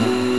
you.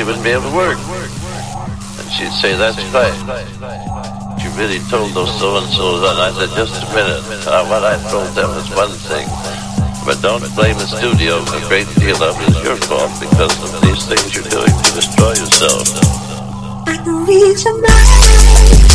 She wouldn't be able to work. And she'd say, that's right. She really told those so-and-sos, and I said, just a minute. Uh, what I told them is one thing. But don't blame the studio. For a great deal of it is your fault because of these things you're doing to destroy yourself. I can read your mind.